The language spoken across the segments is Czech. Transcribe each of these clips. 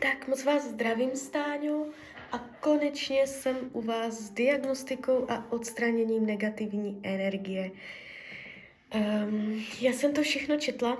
Tak moc vás zdravím, Stáňo, a konečně jsem u vás s diagnostikou a odstraněním negativní energie. Um, já jsem to všechno četla,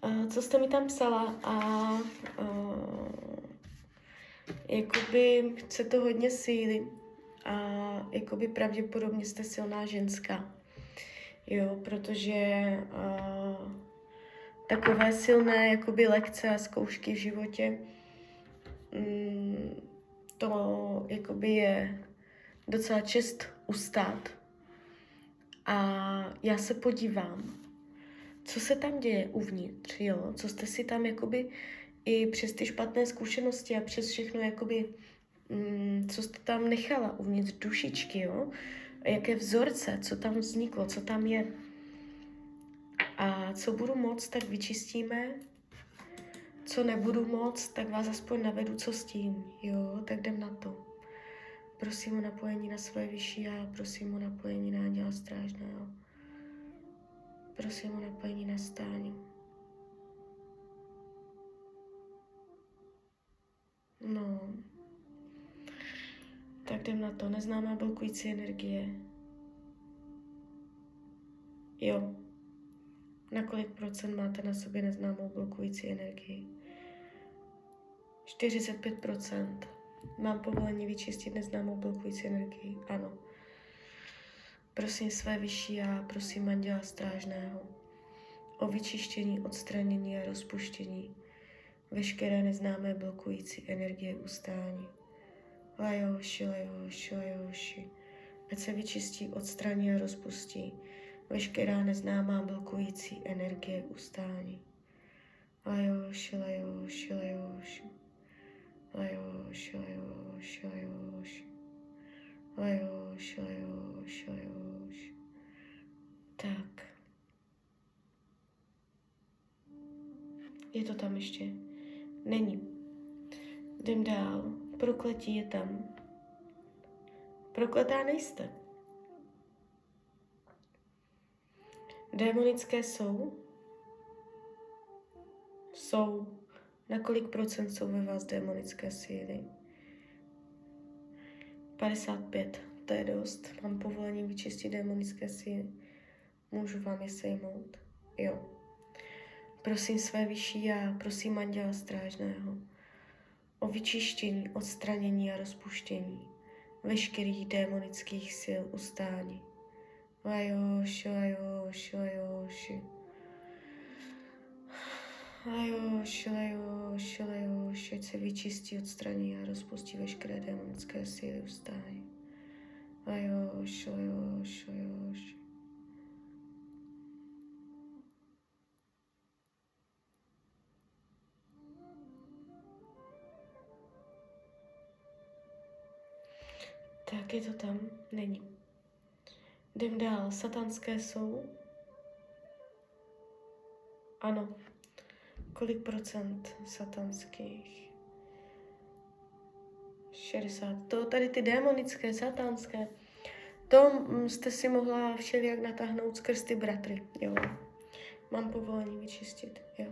uh, co jste mi tam psala a uh, jakoby chce to hodně síly a jakoby pravděpodobně jste silná ženská. Jo, protože uh, takové silné jakoby lekce a zkoušky v životě, mm, to jakoby je docela čest ustát. A já se podívám, co se tam děje uvnitř, jo? co jste si tam jakoby i přes ty špatné zkušenosti a přes všechno jakoby, mm, co jste tam nechala uvnitř dušičky, jo? jaké vzorce, co tam vzniklo, co tam je. A co budu moc, tak vyčistíme. Co nebudu moc, tak vás aspoň navedu, co s tím. Jo, tak jdem na to. Prosím o napojení na svoje vyšší a prosím o napojení na Anděla Strážného. Prosím o napojení na stání. No. Tak jdem na to. Neznámá blokující energie. Jo. Na kolik procent máte na sobě neznámou blokující energii? 45 procent. Mám povolení vyčistit neznámou blokující energii? Ano. Prosím své vyšší a prosím Anděla Strážného o vyčištění, odstranění a rozpuštění veškeré neznámé blokující energie ustání. Lajoši, lajoši, lajoši. Ať se vyčistí, odstraní a rozpustí veškerá neznámá blokující energie ustání. Lajoši, lajoši, lajoši. Lajoši, lajoši, lajoši. Lajoši, lajoši, lajoši. Tak. Je to tam ještě? Není. Jdem dál. Prokletí je tam. Prokletá nejste. Démonické jsou? Jsou. Na kolik procent jsou ve vás démonické síly? 55. To je dost. Mám povolení vyčistit démonické síly. Můžu vám je sejmout? Jo. Prosím své vyšší já, prosím Anděla Strážného o vyčištění, odstranění a rozpuštění veškerých démonických sil ustání Lajoši, lajoši, lajoši. Lajoši, lajoši, lajoši, ať se vyčistí, odstraní a rozpustí veškeré démonické síly ustání. Lajoši, lajoši, lajoši. Tak je to tam? Není. Jdem dál. Satanské jsou? Ano. Kolik procent satanských? 60. To tady ty démonické, satanské, to jste si mohla všelijak natáhnout skrz ty bratry, jo. Mám povolení vyčistit, jo.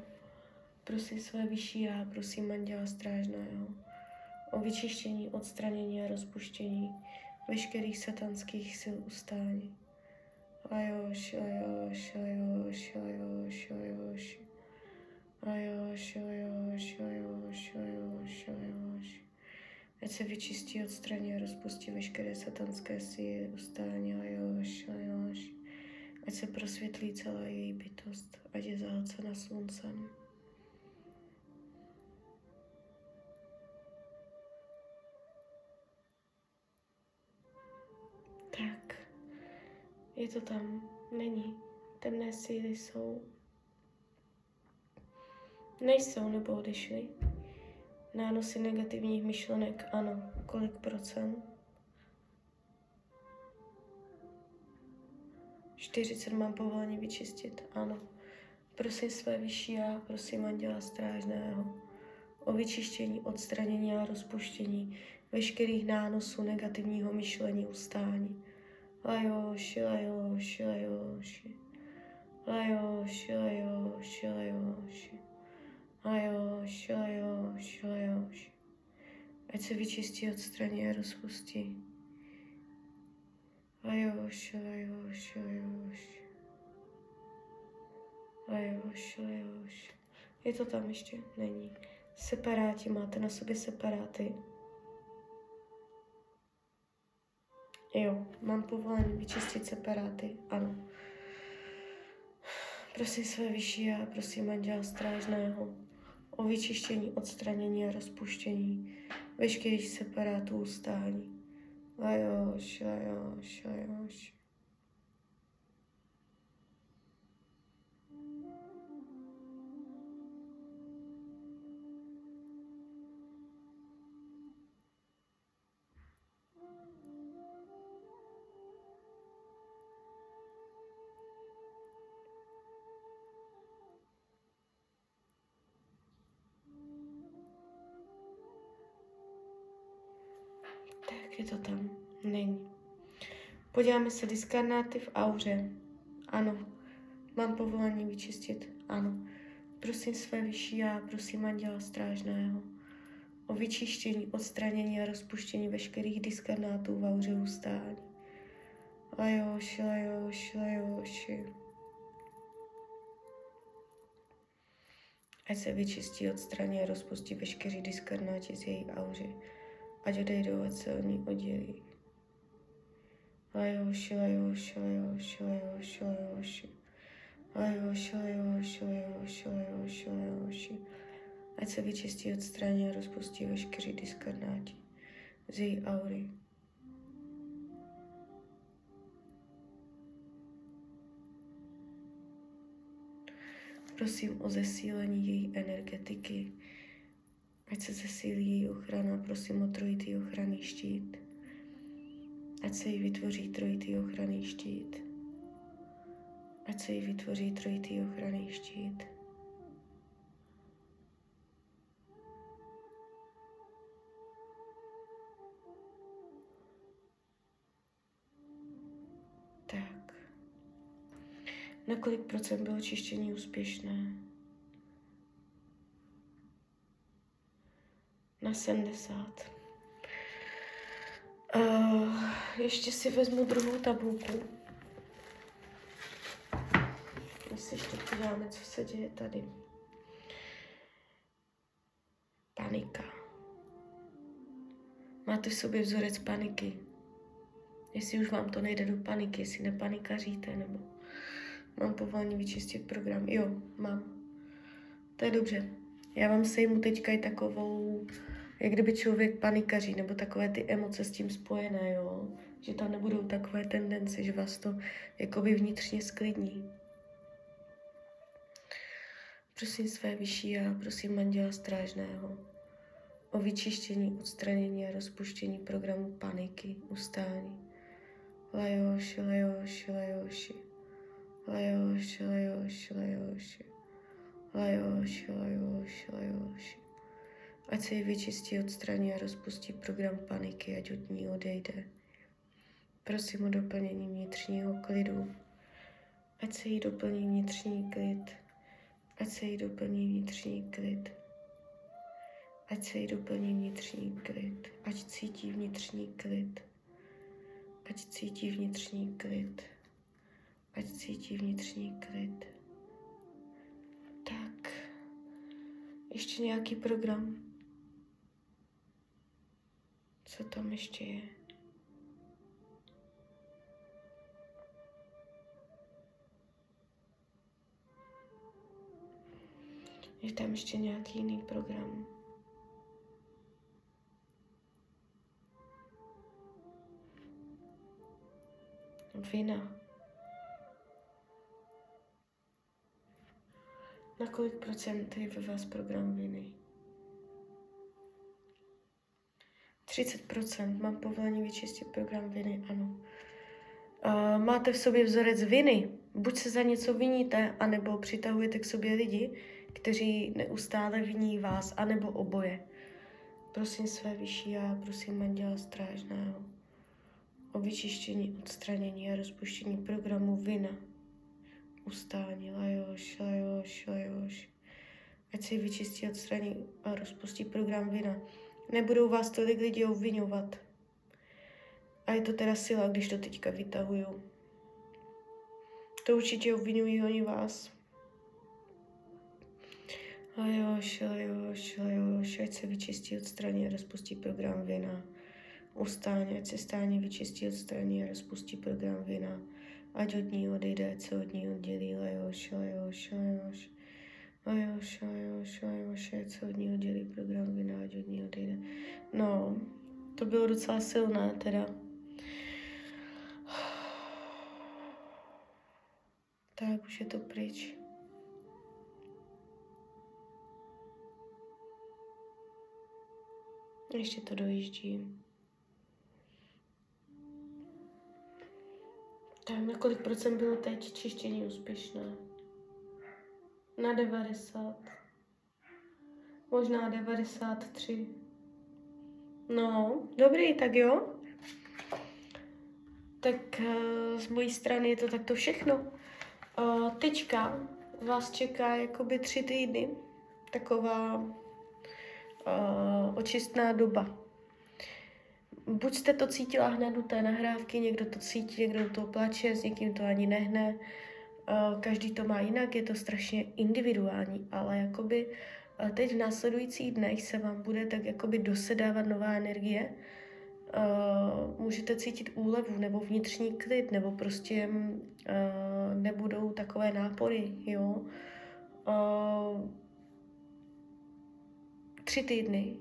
Prosím své vyšší já, prosím Anděla Strážného o vyčištění, odstranění a rozpuštění veškerých satanských sil ustání. Lajoši, lajoši, lajoši, lajoši, lajoši. Lajoši, lajoši, lajoši, lajoši, lajoši. Ať se vyčistí, odstraní a rozpustí veškeré satanské síly, ustání, lajoši, lajoši. Ať se prosvětlí celá její bytost, ať je zahlcena sluncem. Je to tam, není. Temné síly jsou. Nejsou nebo odešly. Nánosy negativních myšlenek, ano. Kolik procent? 40 mám povolení vyčistit, ano. Prosím své vyšší já, prosím Anděla Strážného o vyčištění, odstranění a rozpuštění veškerých nánosů negativního myšlení ustání Lajoši, lajoši, lajoši. Lajoši, lajoši, lajoši. Lajoši, lajoši, se vyčistí, odstraní a rozpustí. Lajoš, lajoš, lajoš. Lajoš, lajoš. Je to tam ještě? Není. Separáti, máte na sobě separáty. Jo, mám povolení vyčistit separáty, ano. Prosím své vyšší a prosím anděla strážného o vyčištění, odstranění a rozpuštění veškerých separátů ustání. Lajoš, lajoš, lajoš. Tak je to tam. Není. Podíváme se diskarnáty v auře. Ano. Mám povolení vyčistit. Ano. Prosím své vyšší já, prosím anděla strážného o vyčištění, odstranění a rozpuštění veškerých diskarnátů v auře ustání. Lajoši, lajoši, lajoši. Ať se vyčistí, odstraní a rozpustí veškerý diskarnáti z její aury ať odejdou, ať se od ní oddělí. Lajoši, lajoši, lajoši, lajoši, lajoši. Lajoši, lajoši, lajoši, lajoši, lajoši. Ať se vyčistí, odstraní a rozpustí veškerý diskarnáti z její aury. Prosím o zesílení její energetiky, Ať se zesílí její ochrana, prosím o trojitý ochranný štít. Ať se jí vytvoří trojitý ochranný štít. Ať se jí vytvoří trojitý ochranný štít. Tak. Na kolik procent bylo čištění úspěšné? Na 70. Uh, ještě si vezmu druhou tabulku. My si ještě podíváme, co se děje tady. Panika. Máte v sobě vzorec paniky. Jestli už vám to nejde do paniky, jestli nepanikaříte, nebo mám povolení vyčistit program. Jo, mám. To je dobře. Já vám sejmu teďka i takovou jak kdyby člověk panikaří, nebo takové ty emoce s tím spojené, jo? Že tam nebudou takové tendence, že vás to jakoby vnitřně sklidní. Prosím své vyšší a prosím manděla strážného o vyčištění, odstranění a rozpuštění programu paniky, ustání. Lajoši, lajoši, lajoši. Lajoši, lajoši, lajoši. Lajoši, lajoši, lajoši. Ať se ji vyčistí, odstraní a rozpustí program paniky, ať od ní odejde. Prosím o doplnění vnitřního klidu. Ať se jí doplní vnitřní klid. Ať se jí doplní vnitřní klid. Ať se jí doplní vnitřní klid. Ať cítí vnitřní klid. Ať cítí vnitřní klid. Ať cítí vnitřní klid. Ještě nějaký program. Co tam ještě je? Je tam ještě nějaký jiný program? Vina. Na kolik procent je ve vás program viny? 30%. Mám povolení vyčistit program viny, ano. Máte v sobě vzorec viny. Buď se za něco viníte, anebo přitahujete k sobě lidi, kteří neustále viní vás, anebo oboje. Prosím své vyšší a prosím manděla strážného o vyčištění, odstranění a rozpuštění programu vina. Ustání, lajoš, lajoš, lajoš. Ať si vyčistí, odstraní a rozpustí program vina Nebudou vás tolik lidi obvinovat. A je to teda sila, když to teďka vytahuju. To určitě obvinují oni vás. A jož, a ať se vyčistí, odstraní a rozpustí program vina. Ustáň, ať se stání vyčistí, odstraní a rozpustí program vina. Ať od ní odejde, ať se od ní oddělí. A jož, a jož, a jož, ať se od ní oddělí program vina, ať od ní odejde. No, to bylo docela silné teda. Tak, už je to pryč. Ještě to dojíždí. Tak na kolik procent bylo teď čištění úspěšné? Na 90. Možná 93. No, dobrý, tak jo. Tak uh, z mojí strany je to takto všechno. Uh, teďka vás čeká jakoby tři týdny. Taková uh, očistná doba. Buď jste to cítila hned u té nahrávky, někdo to cítí, někdo to plače, s někým to ani nehne. Uh, každý to má jinak, je to strašně individuální, ale jakoby uh, teď v následujících dnech se vám bude tak jakoby dosedávat nová energie. Uh, můžete cítit úlevu nebo vnitřní klid, nebo prostě uh, nebudou takové nápory, jo. Tři týdny.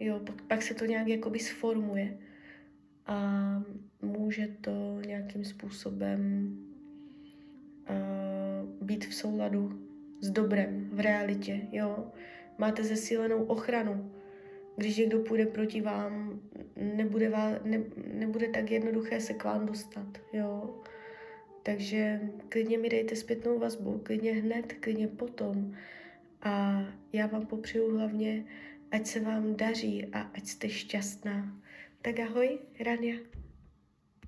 Jo, pak, pak se to nějak jakoby sformuje a může to nějakým způsobem uh, být v souladu s dobrem v realitě, jo. Máte zesílenou ochranu. Když někdo půjde proti vám, nebude, vás, ne, nebude tak jednoduché se k vám dostat, jo. Takže klidně mi dejte zpětnou vazbu, klidně hned, klidně potom. A já vám popřeju hlavně, ať se vám daří a ať jste šťastná. Tak ahoj, Rania.